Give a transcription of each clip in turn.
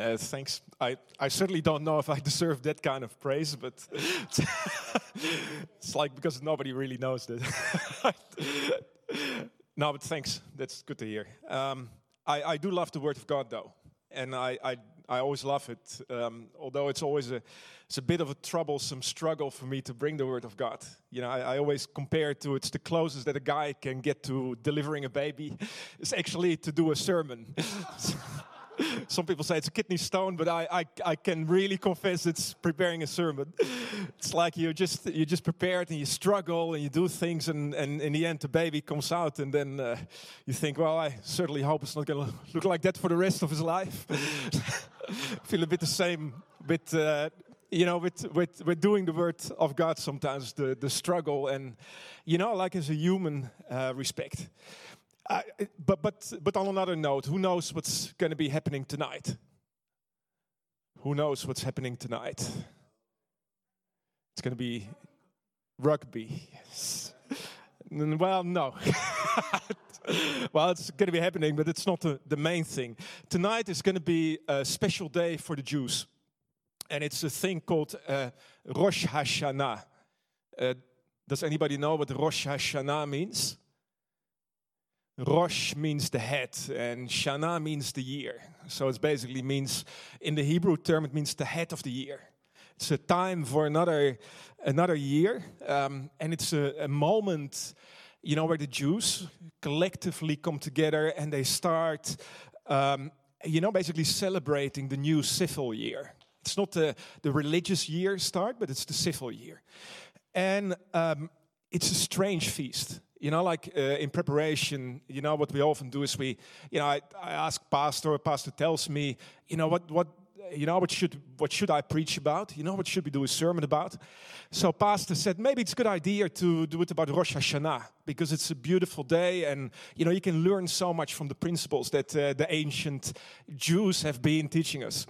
Uh, thanks. I, I certainly don't know if I deserve that kind of praise, but it's like because nobody really knows that. no, but thanks. That's good to hear. Um, I, I do love the Word of God, though, and I, I, I always love it. Um, although it's always a it's a bit of a troublesome struggle for me to bring the Word of God. You know, I, I always compare it to it's the closest that a guy can get to delivering a baby is actually to do a sermon. Some people say it's a kidney stone, but I, I, I can really confess it's preparing a sermon. It's like you just you just prepared and you struggle and you do things, and, and in the end the baby comes out, and then uh, you think, well, I certainly hope it's not going to look like that for the rest of his life. feel a bit the same with uh, you know with, with with doing the word of God sometimes the the struggle and you know like as a human uh, respect. But, but, but on another note, who knows what's going to be happening tonight? Who knows what's happening tonight? It's going to be rugby. Yes. Well, no. well, it's going to be happening, but it's not the, the main thing. Tonight is going to be a special day for the Jews. And it's a thing called uh, Rosh Hashanah. Uh, does anybody know what Rosh Hashanah means? Rosh means the head, and Shana means the year. So it basically means, in the Hebrew term, it means the head of the year. It's a time for another another year, um, and it's a, a, moment, you know, where the Jews collectively come together and they start, um, you know, basically celebrating the new civil year. It's not the the religious year start, but it's the civil year, and um, it's a strange feast you know, like uh, in preparation, you know, what we often do is we, you know, I, I ask pastor, pastor tells me, you know, what, what, you know, what should, what should I preach about? You know, what should we do a sermon about? So pastor said, maybe it's a good idea to do it about Rosh Hashanah because it's a beautiful day and, you know, you can learn so much from the principles that uh, the ancient Jews have been teaching us.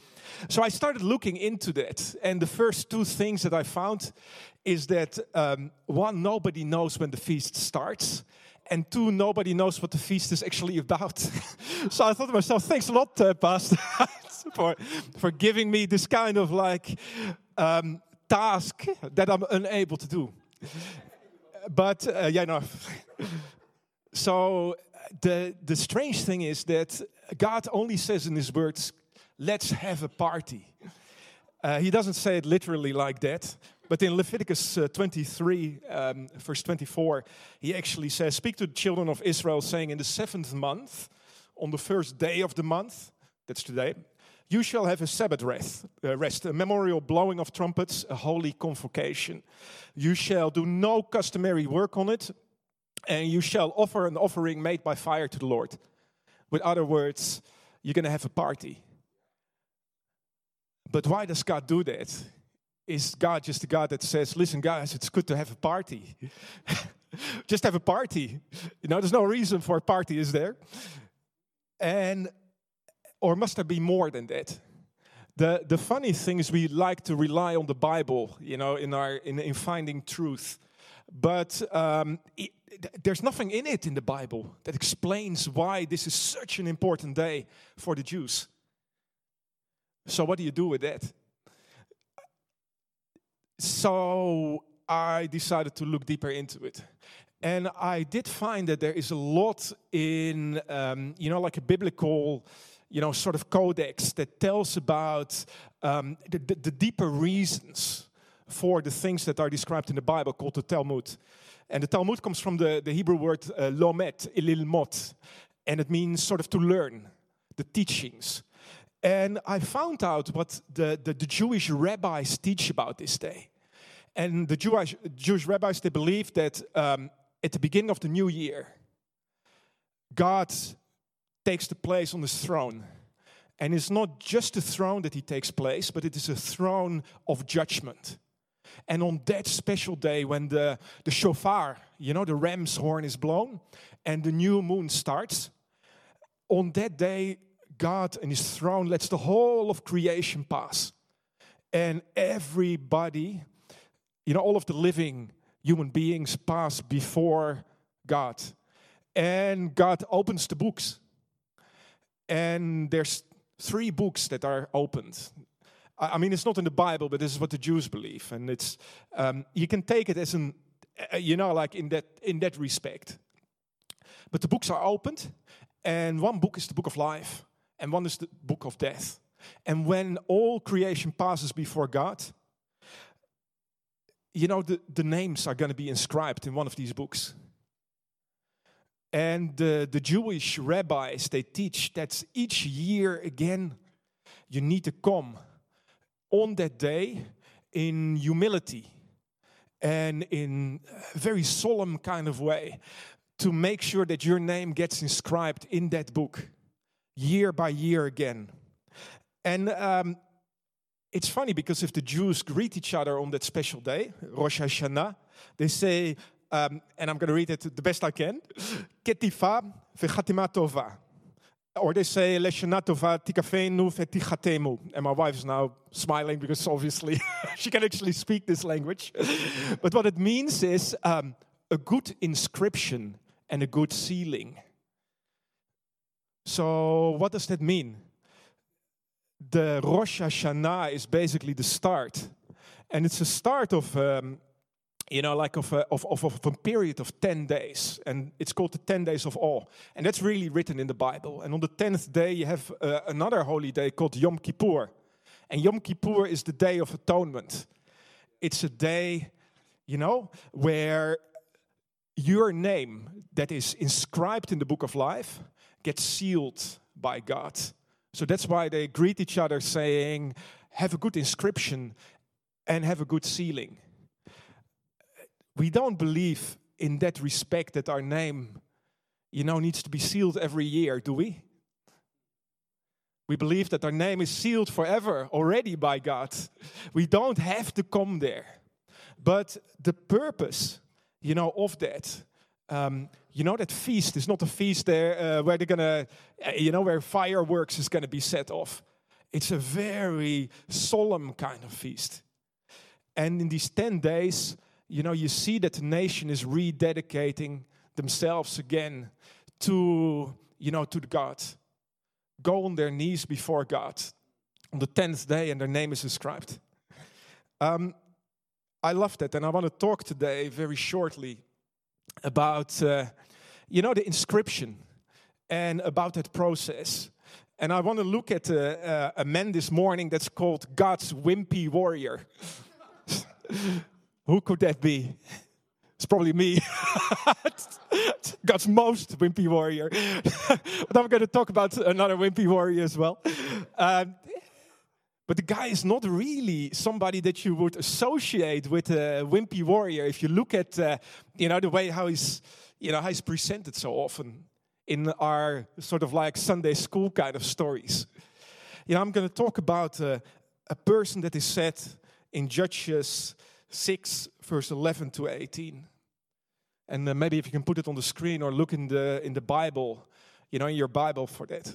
So I started looking into that and the first two things that I found is that um, one, nobody knows when the feast starts, and two, nobody knows what the feast is actually about. so I thought to myself, thanks a lot, uh, Pastor, for, for giving me this kind of like um, task that I'm unable to do. But uh, yeah, no. so the, the strange thing is that God only says in His words, let's have a party. Uh, he doesn't say it literally like that, but in Leviticus uh, 23, um, verse 24, he actually says, Speak to the children of Israel, saying, In the seventh month, on the first day of the month, that's today, you shall have a Sabbath rest, uh, rest, a memorial blowing of trumpets, a holy convocation. You shall do no customary work on it, and you shall offer an offering made by fire to the Lord. With other words, you're going to have a party. But why does God do that? Is God just a God that says, listen, guys, it's good to have a party? just have a party. You know, there's no reason for a party, is there? And, or must there be more than that? The, the funny thing is we like to rely on the Bible, you know, in, our, in, in finding truth. But um, it, there's nothing in it in the Bible that explains why this is such an important day for the Jews. So, what do you do with that? So I decided to look deeper into it. And I did find that there is a lot in, um, you know, like a biblical, you know, sort of codex that tells about um, the, the, the, deeper reasons for the things that are described in the Bible called the Talmud. And the Talmud comes from the, the Hebrew word uh, lomet, ililmot, and it means sort of to learn, the teachings. And I found out what the, the, the Jewish rabbis teach about this day. And the Jewish, Jewish rabbis, they believe that um, at the beginning of the new year, God takes the place on his throne. And it's not just a throne that he takes place, but it is a throne of judgment. And on that special day, when the, the shofar, you know, the ram's horn is blown and the new moon starts, on that day, God and his throne lets the whole of creation pass. And everybody you know, all of the living human beings pass before God. And God opens the books. And there's three books that are opened. I, mean, it's not in the Bible, but this is what the Jews believe, and it's um, you can take it as an, uh, you know, like in that in that respect. But the books are opened, and one book is the book of life, and one is the book of death. And when all creation passes before God, you know, the, the names are going to be inscribed in one of these books. And the, the Jewish rabbis, they teach that each year again, you need to come on that day in humility and in a very solemn kind of way to make sure that your name gets inscribed in that book year by year again. And um, it's funny because if the Jews greet each other on that special day, Rosh Hashanah, they say, um, and I'm going to read it the best I can, Ketifa v'chatima tova. Or they say, Leshana tova tikafenu v'tichatemu. And my wife is now smiling because obviously she can actually speak this language. but what it means is um, a good inscription and a good sealing. So, what does that mean? The Rosh Hashanah is basically the start, and it's a start of, um, you know, like of a, of, of, of a period of 10 days, and it's called the 10 days of awe. And that's really written in the Bible. And on the 10th day, you have uh, another holy day called Yom Kippur. And Yom Kippur is the day of atonement. It's a day, you know, where your name that is inscribed in the book of life gets sealed by God. So that's why they greet each other saying, have a good inscription and have a good sealing. We don't believe in that respect that our name, you know, needs to be sealed every year, do we? We believe that our name is sealed forever already by God. We don't have to come there. But the purpose you know, of that. Um, you know that feast is not a feast there uh, where they're gonna, uh, you know, where fireworks is gonna be set off. It's a very solemn kind of feast. And in these 10 days, you know, you see that the nation is rededicating themselves again to, you know, to God. Go on their knees before God on the 10th day, and their name is inscribed. Um, I love that. And I want to talk today very shortly about, uh, you know, the inscription and about that process. And I want to look at a, a man this morning that's called God's wimpy warrior. Who could that be? It's probably me. God's most wimpy warrior. but I'm going to talk about another wimpy warrior as well. Um, but the guy is not really somebody that you would associate with a wimpy warrior. If you look at, uh, you know, the way how he's, you know, how he's presented so often in our sort of like Sunday school kind of stories. You know, I'm going to talk about uh, a person that is set in Judges 6, verse 11 to 18. And uh, maybe if you can put it on the screen or look in the in the Bible, you know, in your Bible for that.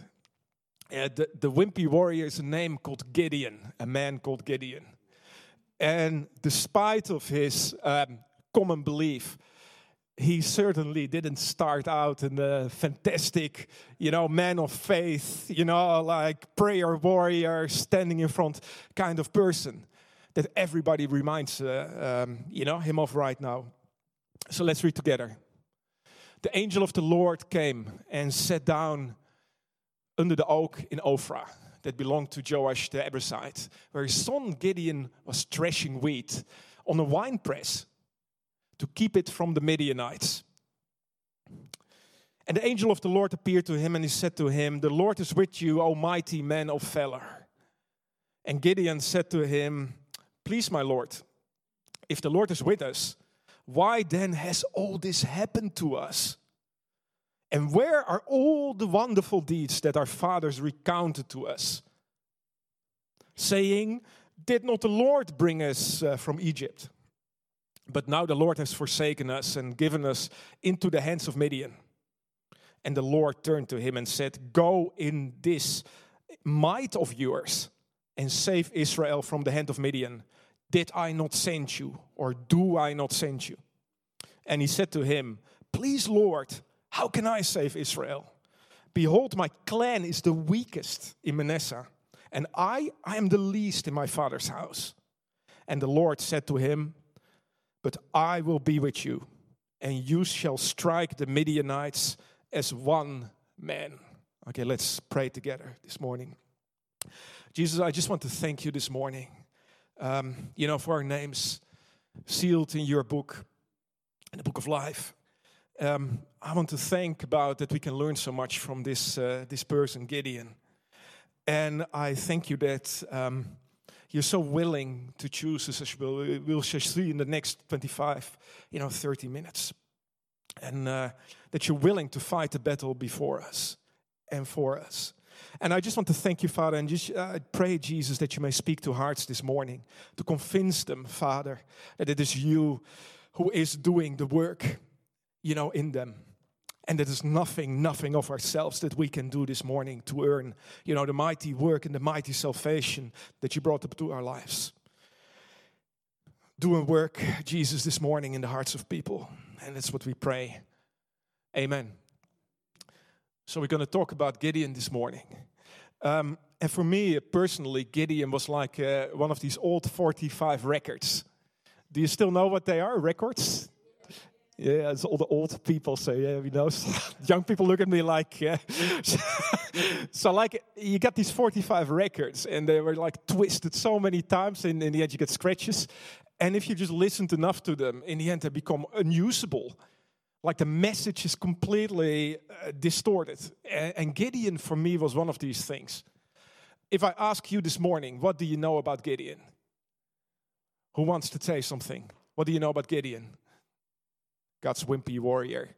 Uh, the, the wimpy warrior is a name called Gideon, a man called Gideon. And despite of his um, common belief, he certainly didn't start out in a fantastic, you know, man of faith, you know, like prayer warrior, standing in front kind of person that everybody reminds, uh, um, you know, him of right now. So let's read together. The angel of the Lord came and sat down under the oak in Ophrah that belonged to Joash the Abiezrite, where his son Gideon was threshing wheat on a wine press to keep it from the Midianites. And the angel of the Lord appeared to him and he said to him, The Lord is with you, O mighty man of valor. And Gideon said to him, Please, my Lord, if the Lord is with us, why then has all this happened to us? And where are all the wonderful deeds that our fathers recounted to us? Saying, Did not the Lord bring us uh, from Egypt? But now the Lord has forsaken us and given us into the hands of Midian. And the Lord turned to him and said, Go in this might of yours and save Israel from the hand of Midian. Did I not send you, or do I not send you? And he said to him, Please, Lord, how can I save Israel? Behold, my clan is the weakest in Manasseh, and I, I am the least in my father's house. And the Lord said to him, But I will be with you, and you shall strike the Midianites as one man. Okay, let's pray together this morning. Jesus, I just want to thank you this morning, um, you know, for our names sealed in your book, in the book of life. Um, I want to thank about that we can learn so much from this uh, this person Gideon, and I thank you that um, you're so willing to choose us we'll, we'll see in the next 25, you know, 30 minutes, and uh, that you're willing to fight the battle before us and for us. And I just want to thank you, Father, and just uh, pray, Jesus, that you may speak to hearts this morning to convince them, Father, that it is you who is doing the work you know, in them. And there is nothing, nothing of ourselves that we can do this morning to earn, you know, the mighty work and the mighty salvation that you brought up to our lives. Doing work, Jesus, this morning in the hearts of people. And that's what we pray. Amen. So we're going to talk about Gideon this morning. Um, and for me personally, Gideon was like uh, one of these old 45 records. Do you still know what they are? Records? Yeah, as all the old people say, yeah, we know. Young people look at me like, yeah. so, like, you got these 45 records, and they were like twisted so many times, and in the end, you get scratches. And if you just listened enough to them, in the end, they become unusable. Like the message is completely uh, distorted. And, and Gideon, for me, was one of these things. If I ask you this morning, what do you know about Gideon? Who wants to say something? What do you know about Gideon? God's wimpy warrior.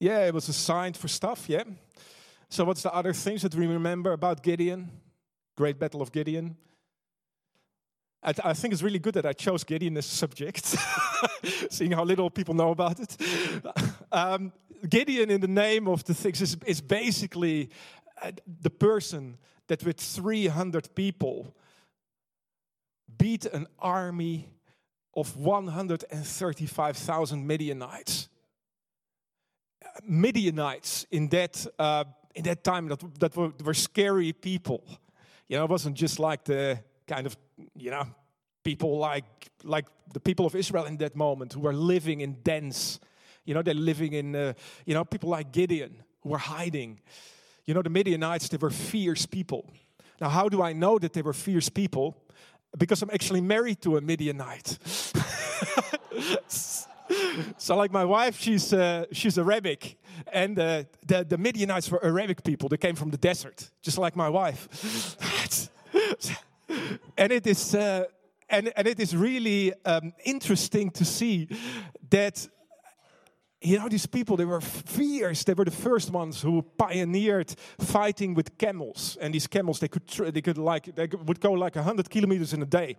Yeah, it was assigned for stuff, yeah. So, what's the other things that we remember about Gideon? Great Battle of Gideon. I, I think it's really good that I chose Gideon as a subject, seeing how little people know about it. Um, Gideon, in the name of the things, is, is basically uh, the person that with 300 people beat an army of 135,000 Midianites. Midianites in that, uh, in that time that, that were, were scary people. You know, it wasn't just like the kind of, you know, people like, like the people of Israel in that moment who were living in dens. You know, they're living in, uh, you know, people like Gideon who were hiding. You know, the Midianites, they were fierce people. Now, how do I know that they were fierce people? Because I'm actually married to a Midianite. so, like my wife, she's uh, she's Arabic, and uh, the the Midianites were Arabic people. They came from the desert, just like my wife. and it is. Uh, and, and it is really um, interesting to see that you know, these people, they were fierce. They were the first ones who pioneered fighting with camels. And these camels, they could, they could like, they would go like 100 kilometers in a day.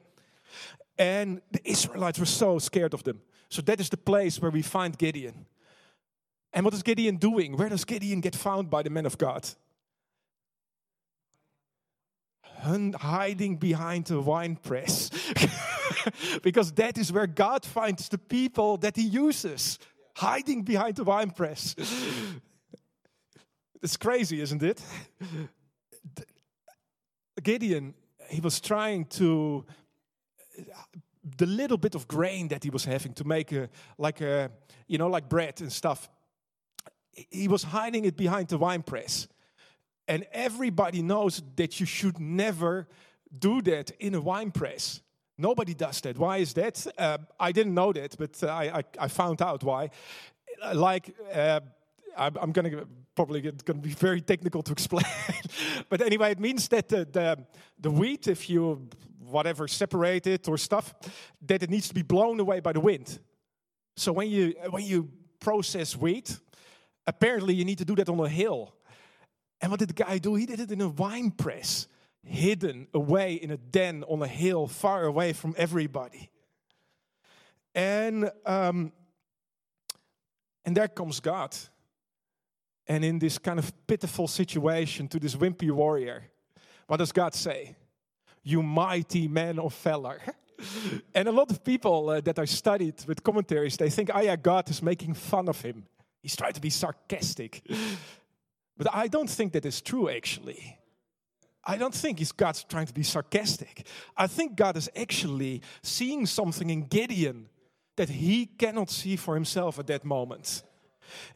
And the Israelites were so scared of them. So that is the place where we find Gideon. And what is Gideon doing? Where does Gideon get found by the men of God? Hiding behind a wine press. because that is where God finds the people that he uses hiding behind the wine press. it's crazy, isn't it? Gideon, he was trying to the little bit of grain that he was having to make a like a you know like bread and stuff. He was hiding it behind the wine press. And everybody knows that you should never do that in a wine press. Nobody does that. Why is that? Uh, I didn't know that, but uh, I, I, I, found out why. Uh, like, uh, I'm, I'm going to probably going to be very technical to explain. but anyway, it means that the, the, the wheat, if you whatever separate it or stuff, that it needs to be blown away by the wind. So when you when you process wheat, apparently you need to do that on a hill. And what did the guy do? He did it in a wine press hidden away in a den on a hill, far away from everybody. And, um, and there comes God. And in this kind of pitiful situation to this wimpy warrior, what does God say? You mighty man of valor. and a lot of people uh, that I studied with commentaries, they think, oh yeah, God is making fun of him. He's trying to be sarcastic. But I don't think that is true, actually. I don't think he's God's trying to be sarcastic. I think God is actually seeing something in Gideon that he cannot see for himself at that moment.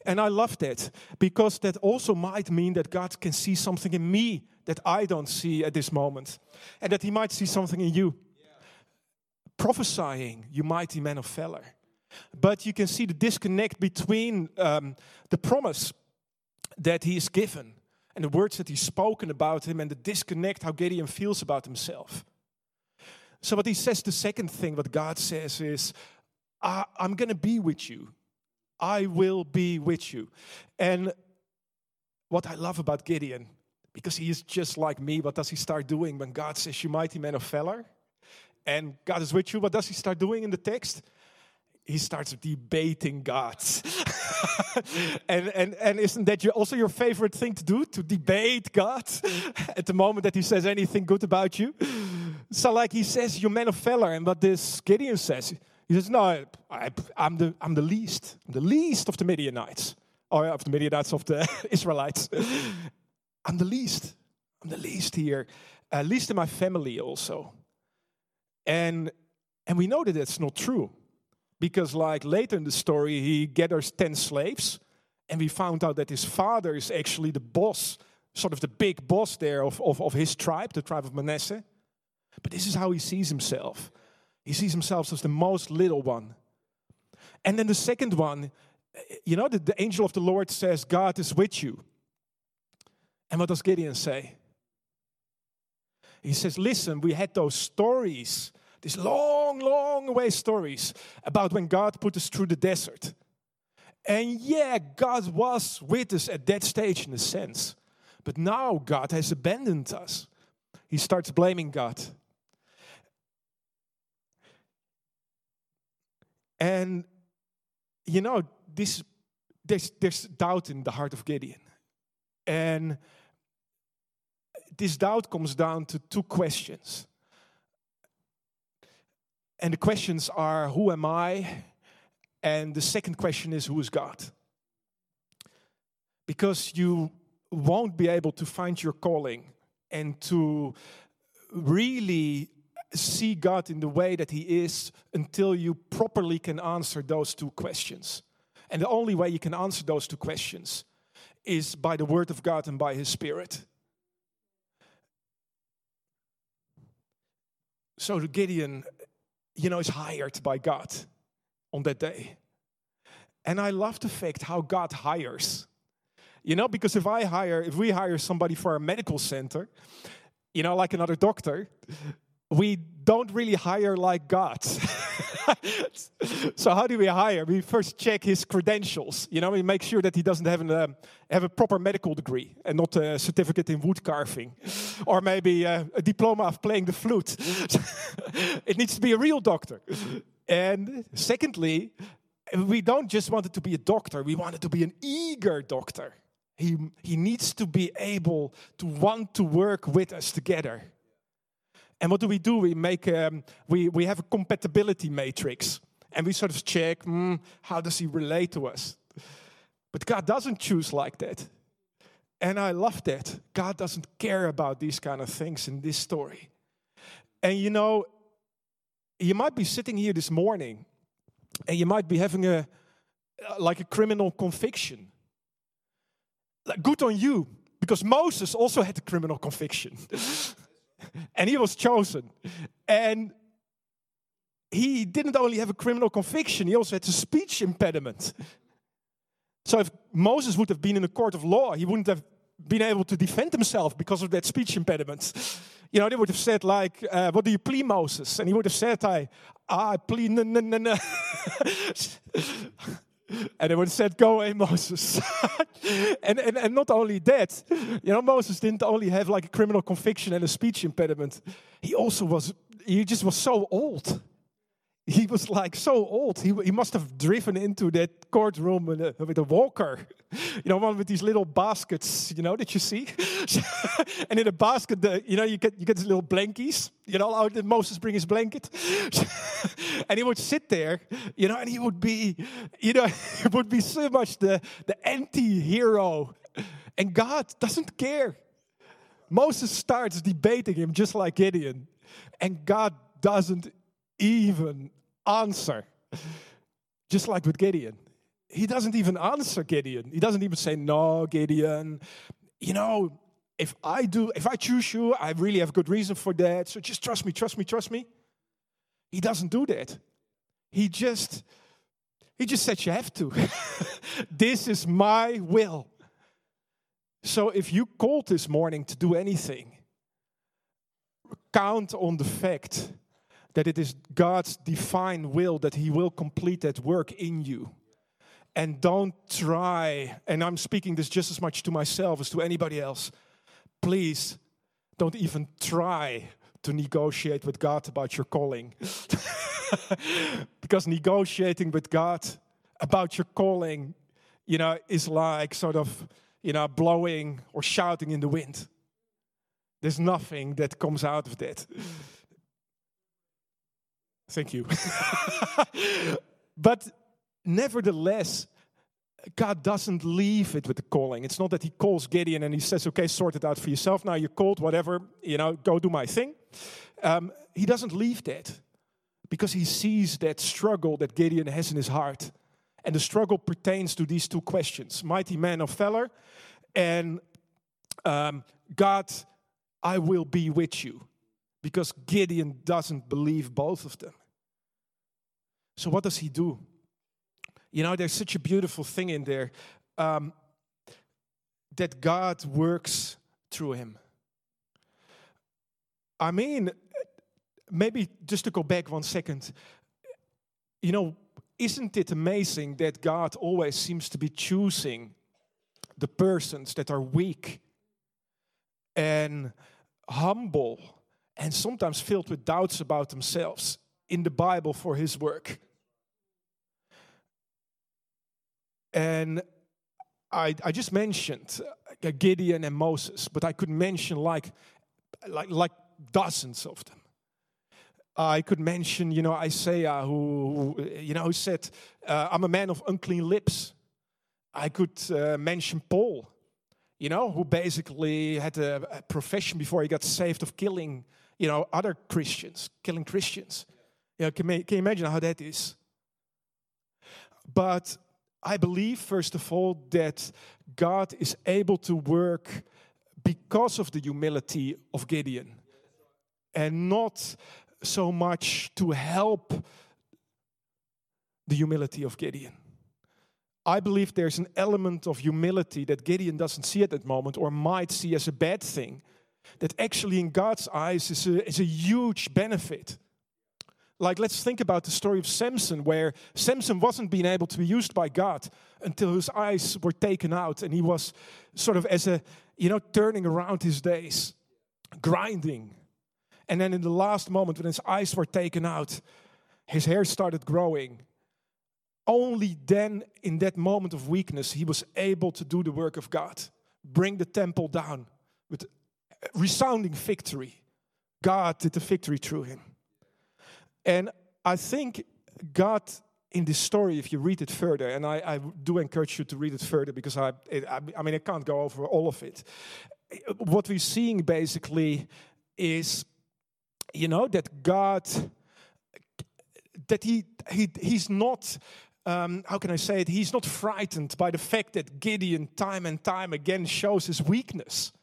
And I love that because that also might mean that God can see something in me that I don't see at this moment, and that He might see something in you. Yeah. Prophesying, you mighty man of valor. But you can see the disconnect between um, the promise that He is given and the words that He's spoken about Him, and the disconnect how Gideon feels about himself. So, what He says, the second thing, what God says is, I'm going to be with you. I will be with you. And what I love about Gideon because he is just like me. What does he start doing when God says, You mighty man of valor? And God is with you. What does he start doing in the text? He starts debating God. and, and, and isn't that your, also your favorite thing to do? To debate God at the moment that he says anything good about you? So, like he says, You're man of valor. And what this Gideon says, he says, No, I, am the, I'm the least. I'm the least of the Midianites. Or of the Midianites, of the Israelites. I'm the least. I'm the least here, uh, least in my family also. And and we know that that's not true, because like later in the story, he gathers ten slaves, and we found out that his father is actually the boss, sort of the big boss there of, of, of his tribe, the tribe of Manasseh. But this is how he sees himself. He sees himself as the most little one. And then the second one, you know, the, the angel of the Lord says, God is with you. And what does Gideon say? He says, Listen, we had those stories, these long, long way stories about when God put us through the desert. And yeah, God was with us at that stage in a sense. But now God has abandoned us. He starts blaming God. And you know, this there's, there's doubt in the heart of Gideon. And this doubt comes down to two questions. And the questions are Who am I? And the second question is Who is God? Because you won't be able to find your calling and to really see God in the way that He is until you properly can answer those two questions. And the only way you can answer those two questions is by the Word of God and by His Spirit. So Gideon, you know, is hired by God on that day. And I love the fact how God hires. You know, because if I hire, if we hire somebody for a medical center, you know, like another doctor, we don't really hire like God. so how do we hire? We first check his credentials. You know, we make sure that he doesn't have, an, uh, have a proper medical degree and not a certificate in wood carving, or maybe uh, a diploma of playing the flute. it needs to be a real doctor. And secondly, we don't just want it to be a doctor; we want it to be an eager doctor. He, he needs to be able to want to work with us together. And what do we do? We make um, we we have a compatibility matrix, and we sort of check mm, how does he relate to us. But God doesn't choose like that, and I love that. God doesn't care about these kind of things in this story. And you know, you might be sitting here this morning, and you might be having a like a criminal conviction. Like, good on you, because Moses also had a criminal conviction. and he was chosen. And he didn't only have a criminal conviction, he also had a speech impediment. So if Moses would have been in a court of law, he wouldn't have been able to defend himself because of that speech impediment. You know, they would have said like, uh, "What do you plead, Moses?" And he would have said, "I, I plead, no, no, no, no." And have said, Go away, Moses. and, and, and not only that, you know, Moses didn't only have like a criminal conviction and a speech impediment, he also was, he just was so old. He was like so old. He, he must have driven into that courtroom with a, with a walker, you know, one with these little baskets, you know, that you see. and in a basket, the, you know, you get you get these little blankies, you know, how did Moses bring his blanket? and he would sit there, you know, and he would be, you know, he would be so much the, the anti-hero. And God doesn't care. Moses starts debating him just like Gideon. And God doesn't even answer. Just like with Gideon. He doesn't even answer Gideon. He doesn't even say, No, Gideon, you know, if I do, if I choose you, I really have good reason for that. So just trust me, trust me, trust me. He doesn't do that. He just, he just said, You have to. this is my will. So if you called this morning to do anything, count on the fact that it is God's divine will that He will complete that work in you. And don't try, and I'm speaking this just as much to myself as to anybody else. Please don't even try to negotiate with God about your calling. because negotiating with God about your calling, you know, is like sort of, you know, blowing or shouting in the wind. There's nothing that comes out of that. Thank you. but nevertheless, God doesn't leave it with the calling. It's not that He calls Gideon and He says, okay, sort it out for yourself. Now you're called, whatever, you know, go do my thing. Um, he doesn't leave that because He sees that struggle that Gideon has in his heart. And the struggle pertains to these two questions Mighty man of valor and um, God, I will be with you because Gideon doesn't believe both of them. So, what does he do? You know, there's such a beautiful thing in there um, that God works through him. I mean, maybe just to go back one second, you know, isn't it amazing that God always seems to be choosing the persons that are weak and humble and sometimes filled with doubts about themselves in the Bible for his work. And I, I just mentioned uh, Gideon and Moses, but I could mention like, like, like dozens of them. I could mention, you know, Isaiah, who, you know, who said, uh, "I'm a man of unclean lips." I could uh, mention Paul, you know, who basically had a, a, profession before he got saved of killing you know, other Christians, killing Christians. You know, can, can you imagine how that is? But I believe, first of all, that God is able to work because of the humility of Gideon and not so much to help the humility of Gideon. I believe there's an element of humility that Gideon doesn't see at that moment or might see as a bad thing that actually in God's eyes is a, is a huge benefit. Like, let's think about the story of Samson, where Samson wasn't being able to be used by God until his eyes were taken out, and he was sort of as a, you know, turning around his days, grinding. And then in the last moment, when his eyes were taken out, his hair started growing. Only then, in that moment of weakness, he was able to do the work of God, bring the temple down with resounding victory. God did the victory through him. And I think God in this story, if you read it further, and I, I do encourage you to read it further because I, it, I, I mean, I can't go over all of it. What we're seeing basically is, you know, that God, that he, he he's not um, how can I say it? He's not frightened by the fact that Gideon, time and time again, shows his weakness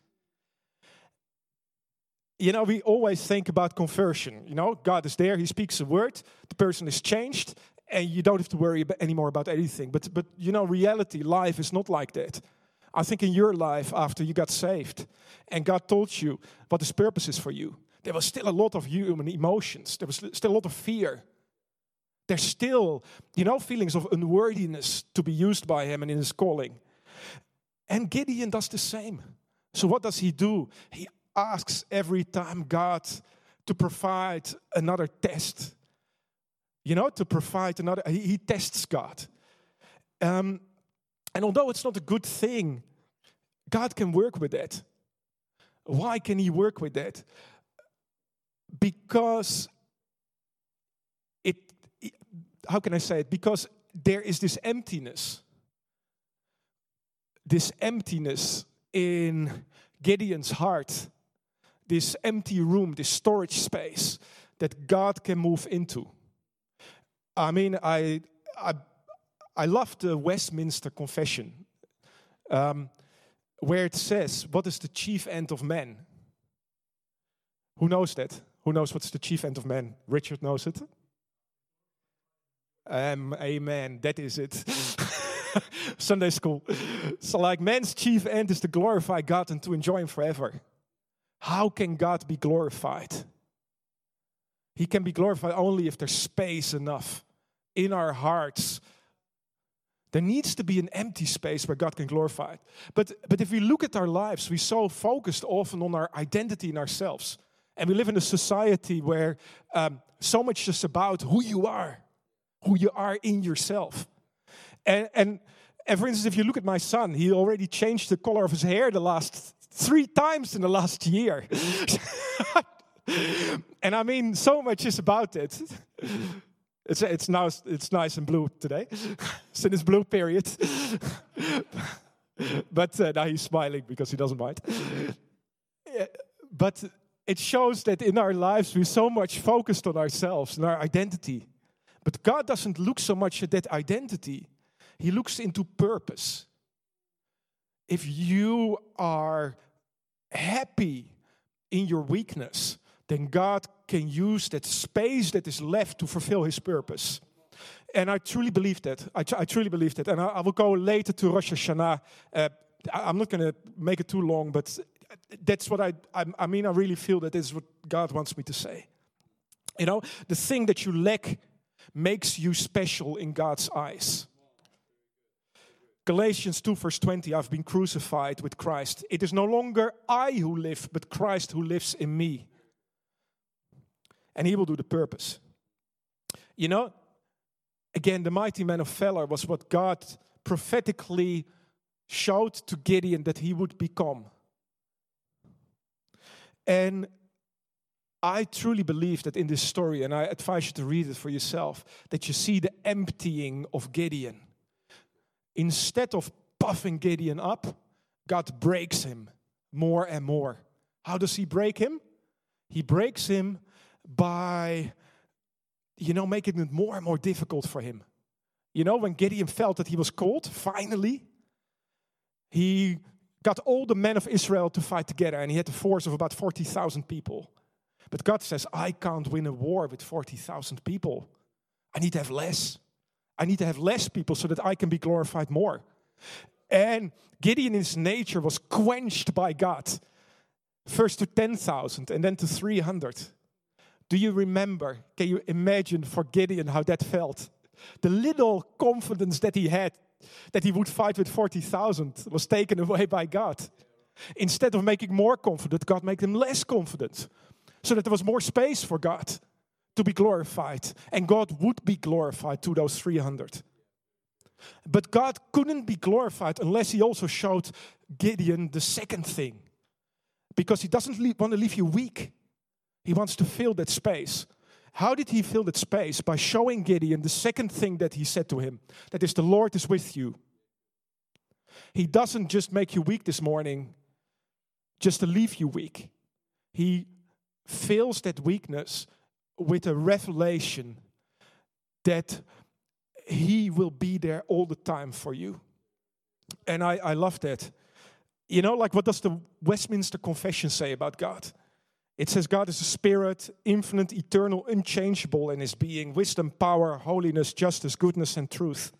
you know, we always think about conversion. You know, God is there, He speaks a word, the person is changed, and you don't have to worry anymore about anything. But, but you know, reality, life is not like that. I think in your life, after you got saved and God told you what His purpose is for you, there was still a lot of human emotions, there was still a lot of fear. There's still, you know, feelings of unworthiness to be used by Him and in His calling. And Gideon does the same. So, what does he do? He asks every time God to provide another test. you know, to provide another. He, he tests God. Um, and although it's not a good thing, God can work with that. Why can He work with that? Because it, how can I say it? Because there is this emptiness. This emptiness in Gideon's heart, this empty room, this storage space that God can move into. I mean, I, I, I love the Westminster Confession, um, where it says, What is the chief end of man? Who knows that? Who knows what's the chief end of man? Richard knows it. Um, amen. That is it. Sunday school. So, like, man's chief end is to glorify God and to enjoy Him forever. How can God be glorified? He can be glorified only if there's space enough in our hearts. There needs to be an empty space where God can glorify it. But, but if we look at our lives, we're so focused often on our identity in ourselves. And we live in a society where um, so much is about who you are, who you are in yourself. And, and, and for instance, if you look at my son, he already changed the color of his hair the last three times in the last year. and I mean, so much is about it. It's, it's, now, it's nice and blue today. it's in his blue period. but uh, now he's smiling because he doesn't mind. but it shows that in our lives we're so much focused on ourselves and our identity. But God doesn't look so much at that identity, He looks into purpose. If you are happy in your weakness, then God can use that space that is left to fulfill His purpose. And I truly believe that. I, I truly believe that. And I, I, will go later to Rosh Hashanah. Uh, I, am not going to make it too long, but that's what I, I, I mean. I really feel that is what God wants me to say. You know, the thing that you lack makes you special in God's eyes. Galatians 2, verse 20 I've been crucified with Christ. It is no longer I who live, but Christ who lives in me and he will do the purpose. You know, again, the mighty man of valor was what God prophetically showed to Gideon that he would become. And I truly believe that in this story, and I advise you to read it for yourself, that you see the emptying of Gideon. Instead of puffing Gideon up, God breaks him more and more. How does he break him? He breaks him by, you know, making it more and more difficult for him. You know, when Gideon felt that he was called, finally, he got all the men of Israel to fight together, and he had a force of about 40,000 people. But God says, I can't win a war with 40,000 people. I need to have less. I need to have less people so that I can be glorified more. And Gideon, in his nature, was quenched by God. First to 10,000 and then to 300. Do you remember? Can you imagine for Gideon how that felt? The little confidence that he had that he would fight with 40,000 was taken away by God. Instead of making more confident, God made him less confident. So that there was more space for God to be glorified. And God would be glorified to those 300. But God couldn't be glorified unless he also showed Gideon the second thing. Because he doesn't want to leave you weak. He wants to fill that space. How did he fill that space? By showing Gideon the second thing that he said to him that is, the Lord is with you. He doesn't just make you weak this morning just to leave you weak. He fills that weakness with a revelation that he will be there all the time for you. And I, I love that. You know, like what does the Westminster Confession say about God? It says God is a spirit, infinite, eternal, unchangeable in his being, wisdom, power, holiness, justice, goodness, and truth.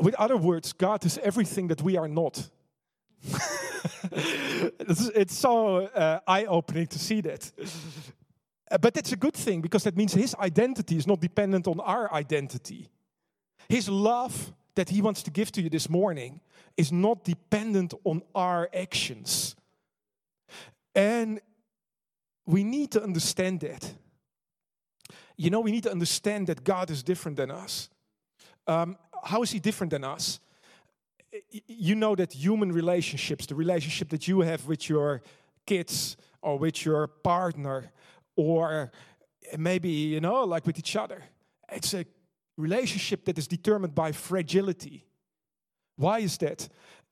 With other words, God is everything that we are not. it's, so uh, eye opening to see that. Uh, but that's a good thing because that means his identity is not dependent on our identity. His love that he wants to give to you this morning is not dependent on our actions. And we need to understand that. you know, we need to understand that God is different than us. Um, how is He different than us? You know that human relationships, the relationship that you have with your kids or with your partner, or eh, maybe, you know, like with each other, it's a relationship that is determined by fragility. Why is that?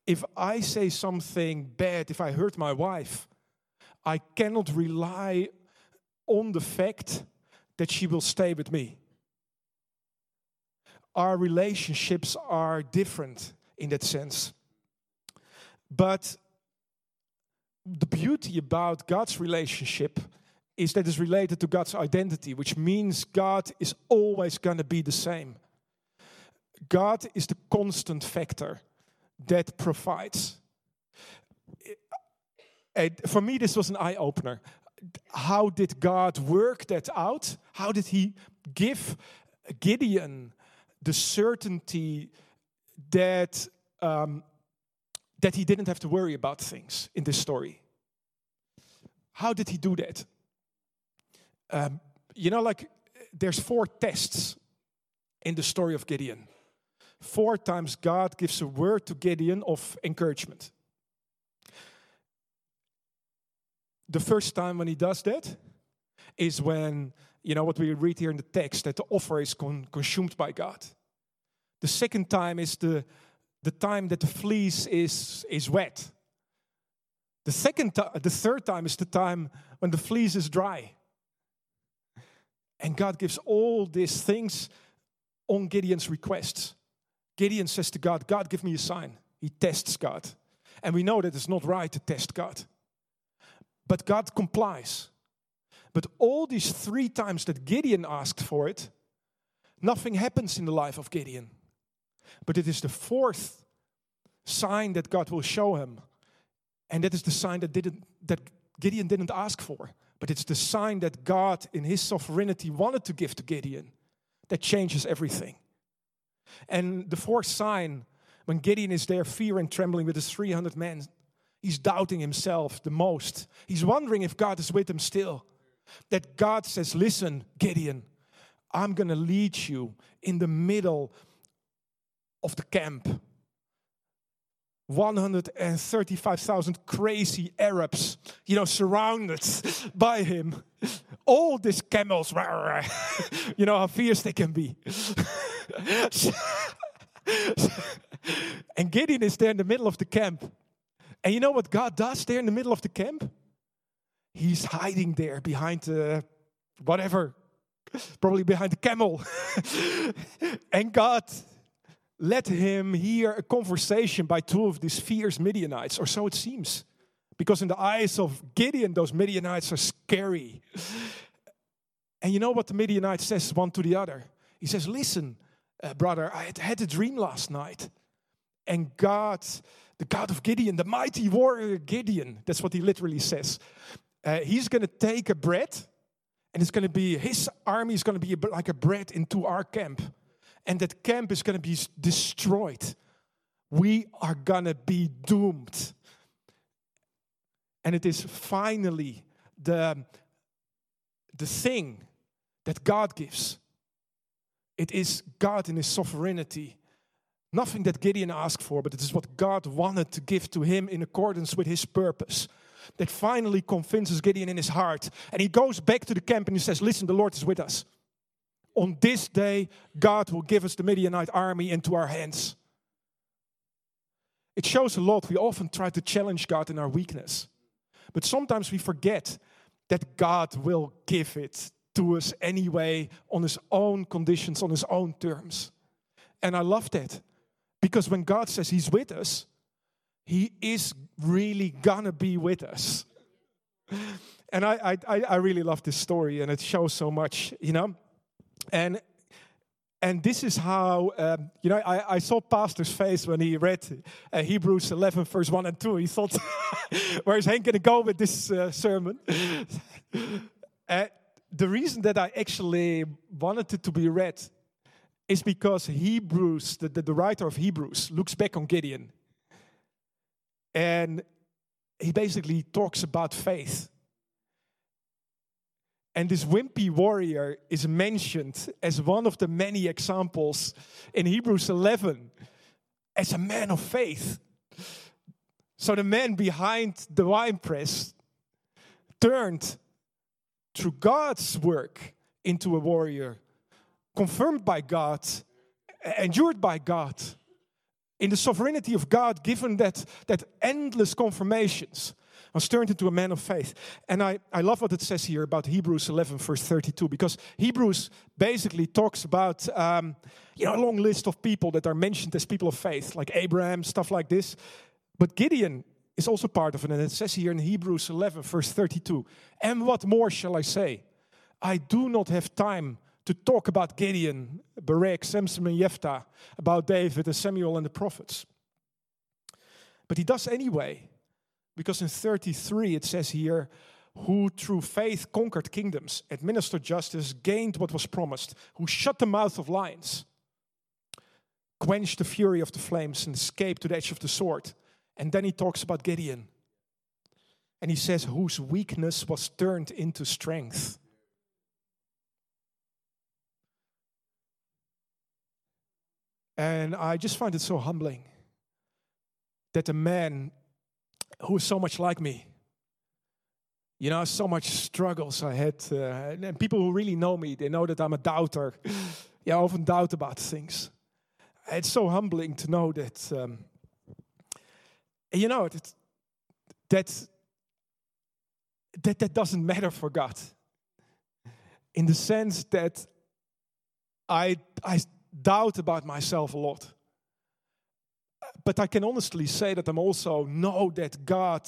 If I say something bad, if I hurt my wife, I cannot rely on the fact that she will stay with me. Our relationships are different in that sense. But the beauty about God's relationship is that it's related to God's identity, which means God is always going to be the same. God is the constant factor that provides. For me, this was an eye opener. How did God work that out? How did He give Gideon the certainty that um, that he didn't have to worry about things in this story? How did he do that? Um, you know, like there's four tests in the story of Gideon. Four times God gives a word to Gideon of encouragement. The first time when he does that is when, you know, what we read here in the text, that the offer is con- consumed by God. The second time is the, the time that the fleece is, is wet. The, second the third time is the time when the fleece is dry. And God gives all these things on Gideon's requests. Gideon says to God, God, give me a sign. He tests God. And we know that it's not right to test God. But God complies. But all these three times that Gideon asked for it, nothing happens in the life of Gideon. But it is the fourth sign that God will show him. And that is the sign that, didn't, that Gideon didn't ask for. But it's the sign that God, in his sovereignty, wanted to give to Gideon that changes everything. And the fourth sign, when Gideon is there, fear and trembling with his 300 men, he's doubting himself the most. He's wondering if God is with him still. That God says, Listen, Gideon, I'm going to lead you in the middle of the camp. 135,000 crazy Arabs, you know, surrounded by him. All these camels, you know how fierce they can be. and Gideon is there in the middle of the camp. And you know what God does there in the middle of the camp? He's hiding there behind the whatever, probably behind the camel. and God let him hear a conversation by two of these fierce Midianites, or so it seems. Because in the eyes of Gideon, those Midianites are scary. And you know what the Midianite says one to the other? He says, Listen, uh, brother, I had a dream last night. And God, the God of Gideon, the mighty warrior Gideon, that's what he literally says. Uh, he's going to take a bread, and it's going to be, his army is going to be like a bread into our camp and that camp is going to be destroyed. We are going to be doomed. And it is finally the, the thing that God gives. It is God in His sovereignty. Nothing that Gideon asked for, but it is what God wanted to give to him in accordance with His purpose. That finally convinces Gideon in his heart. And he goes back to the camp and he says, Listen, the Lord is with us on this day, God will give us the Midianite army into our hands. It shows a lot. We often try to challenge God in our weakness, but sometimes we forget that God will give it to us anyway on His own conditions, on His own terms. And I love that because when God says He's with us, He is really gonna be with us. And I, I, I really love this story, and it shows so much, you know. And and this is how, um, you know, I, I, saw Pastor's face when he read uh, Hebrews 11, verse 1 and 2. He thought, where's Hank going to go with this uh, sermon? uh, the reason that I actually wanted it to be read is because Hebrews, the, the, the writer of Hebrews, looks back on Gideon. And he basically talks about faith And this wimpy warrior is mentioned as one of the many examples in Hebrews 11 as a man of faith. So the man behind the winepress turned through God's work into a warrior, confirmed by God, endured by God, in the sovereignty of God, given that, that endless confirmations, was turned into a man of faith. And I, I love what it says here about Hebrews 11, verse 32, because Hebrews basically talks about um, you know, a long list of people that are mentioned as people of faith, like Abraham, stuff like this. But Gideon is also part of it. And it says here in Hebrews 11, verse 32 And what more shall I say? I do not have time to talk about Gideon, Barak, Samson, and Jephthah, about David and Samuel and the prophets. But he does anyway, because in 33 it says here, who through faith conquered kingdoms, administered justice, gained what was promised, who shut the mouth of lions, quenched the fury of the flames, and escaped to the edge of the sword. And then he talks about Gideon. And he says, whose weakness was turned into strength. And I just find it so humbling that a man who is so much like me, you know, so much struggles I had, uh, and people who really know me, they know that I'm a doubter. yeah, I often doubt about things. It's so humbling to know that, um, you know, that, that that that doesn't matter for God. In the sense that I I doubt about myself a lot. But I can honestly say that I'm also know that God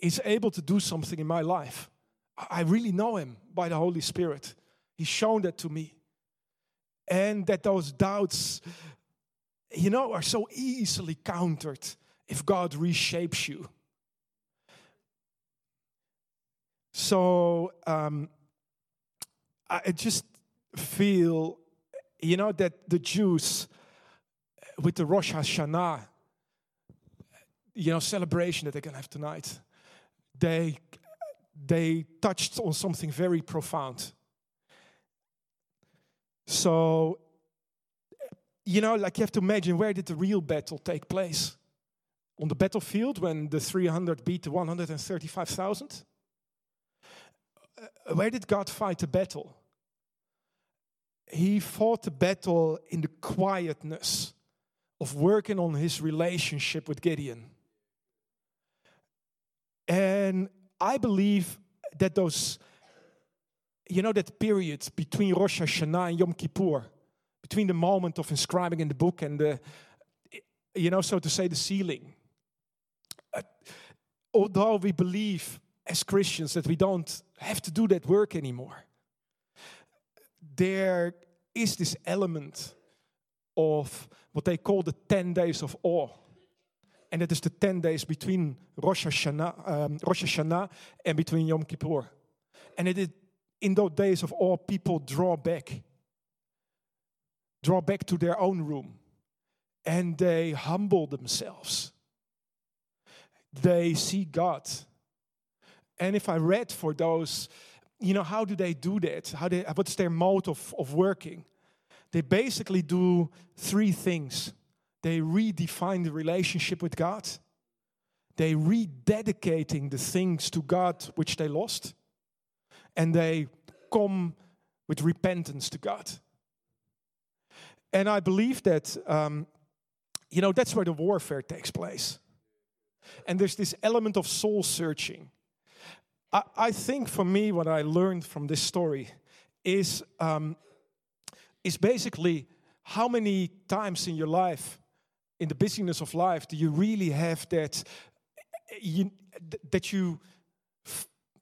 is able to do something in my life. I really know Him by the Holy Spirit. He's shown that to me. And that those doubts, you know, are so easily countered if God reshapes you. So um, I just feel you know that the Jews with the Rosh Hashanah, you know, celebration that they're gonna have tonight, they they touched on something very profound. So, you know, like you have to imagine where did the real battle take place? On the battlefield when the 300 beat the 135,000? Uh, where did God fight the battle? he fought the battle in the quietness of working on his relationship with Gideon. And I believe that those, you know, that period between Rosh Hashanah and Yom Kippur, between the moment of inscribing in the book and the, you know, so to say, the sealing. Uh, although we believe as Christians that we don't have to do that work anymore there is this element of what they call the 10 days of awe. And it is the 10 days between Rosh Hashanah, um, Rosh Hashanah and between Yom Kippur. And it is in those days of all people draw back, draw back to their own room, and they humble themselves. They see God. And if I read for those you know, how do they do that? How they, what's their mode of, of working? They basically do three things. They redefine the relationship with God. They rededicating the things to God which they lost. And they come with repentance to God. And I believe that, um, you know, that's where the warfare takes place. And there's this element of soul searching. I, I think for me, what I learned from this story is, um, is basically how many times in your life, in the busyness of life, do you really have that, eh, you, that you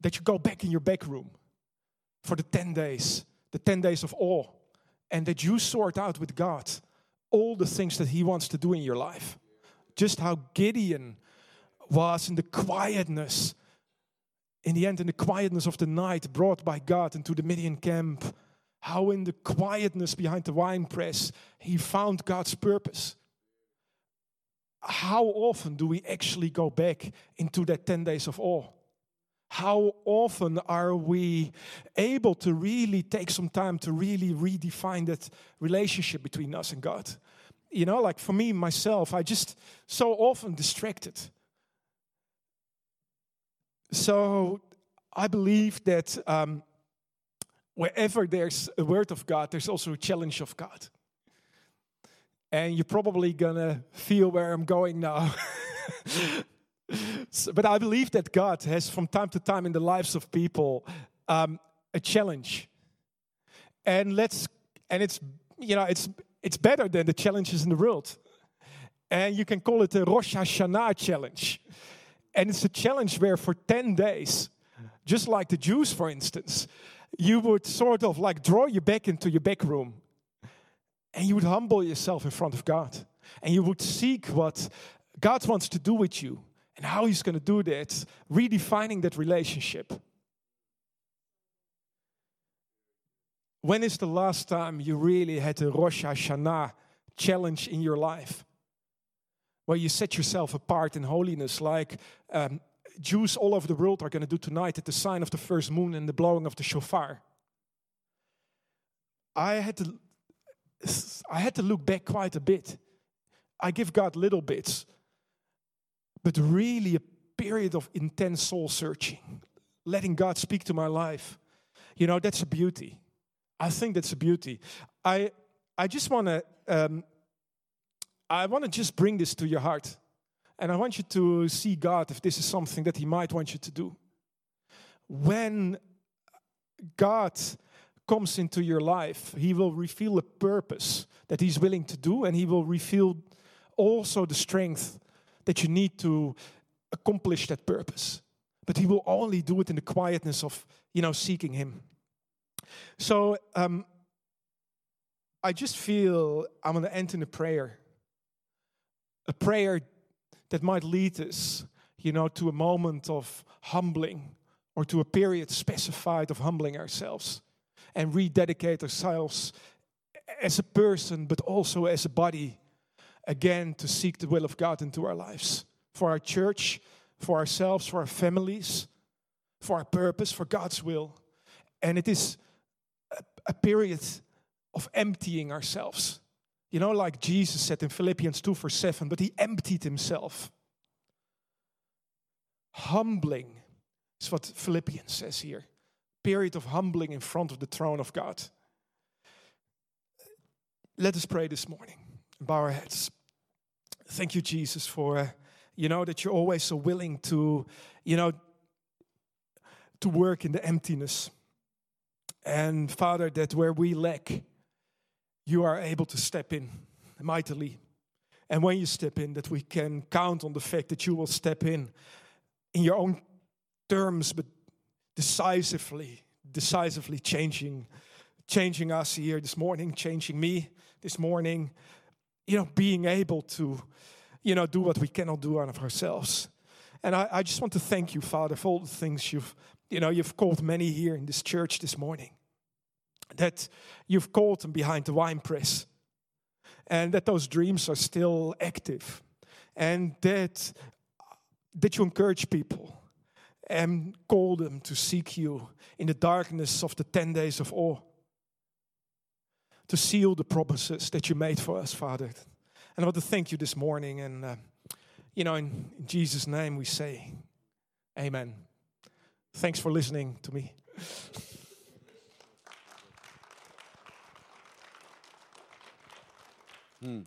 that you go back in your back room for the 10 days, the 10 days of awe, and that you sort out with God all the things that He wants to do in your life. Just how Gideon was in the quietness in the end, in the quietness of the night, brought by God into the Midian camp, how in the quietness behind the wine press, he found God's purpose. How often do we actually go back into that 10 days of awe? how often are we able to really take some time to really redefine that relationship between us and God? You know, like for me, myself, I just so often distracted. So I believe that um, wherever there's a word of God, there's also a challenge of God. And you're probably gonna feel where I'm going now. so, but I believe that God has, from time to time in the lives of people, um, a challenge. And let's, and it's, you know, it's it's better than the challenges in the world. And you can call it a Rosh Hashanah challenge. And it's a challenge where for 10 days, just like the Jews, for instance, you would sort of like draw you back into your back room and you would humble yourself in front of God. And you would seek what God wants to do with you and how He's going to do that, redefining that relationship. When is the last time you really had a Rosh Hashanah challenge in your life? Where you set yourself apart in holiness, like um, Jews all over the world are going to do tonight at the sign of the first moon and the blowing of the shofar. I had to, I had to look back quite a bit. I give God little bits, but really a period of intense soul searching, letting God speak to my life. You know, that's a beauty. I think that's a beauty. I, I just want to, um, I want to just bring this to your heart. And I want you to see God if this is something that He might want you to do. When God comes into your life, He will reveal a purpose that He's willing to do, and He will reveal also the strength that you need to accomplish that purpose. But He will only do it in the quietness of, you know, seeking Him. So um, I just feel I'm going to end in a prayer. A prayer that might lead us, you know, to a moment of humbling or to a period specified of humbling ourselves and rededicate ourselves as a person, but also as a body, again, to seek the will of God into our lives for our church, for ourselves, for our families, for our purpose, for God's will. And it is a, a period of emptying ourselves you know, like Jesus said in Philippians 2 verse 7, but he emptied himself. Humbling is what Philippians says here. Period of humbling in front of the throne of God. Let us pray this morning bow our heads. Thank you, Jesus, for uh, you know that you're always so willing to, you know, to work in the emptiness. And Father, that where we lack, you are able to step in mightily. And when you step in, that we can count on the fact that you will step in in your own terms, but decisively, decisively changing, changing us here this morning, changing me this morning, you know, being able to, you know, do what we cannot do out of ourselves. And I, I just want to thank you, Father, for all the things you've, you know, you've called many here in this church this morning. That you've called them behind the wine press. And that those dreams are still active. And that that you encourage people and call them to seek you in the darkness of the 10 days of awe to seal the promises that you made for us father. And i want to thank you this morning and uh, you know in, in jesus name we say amen. Thanks for listening to me. Hmm.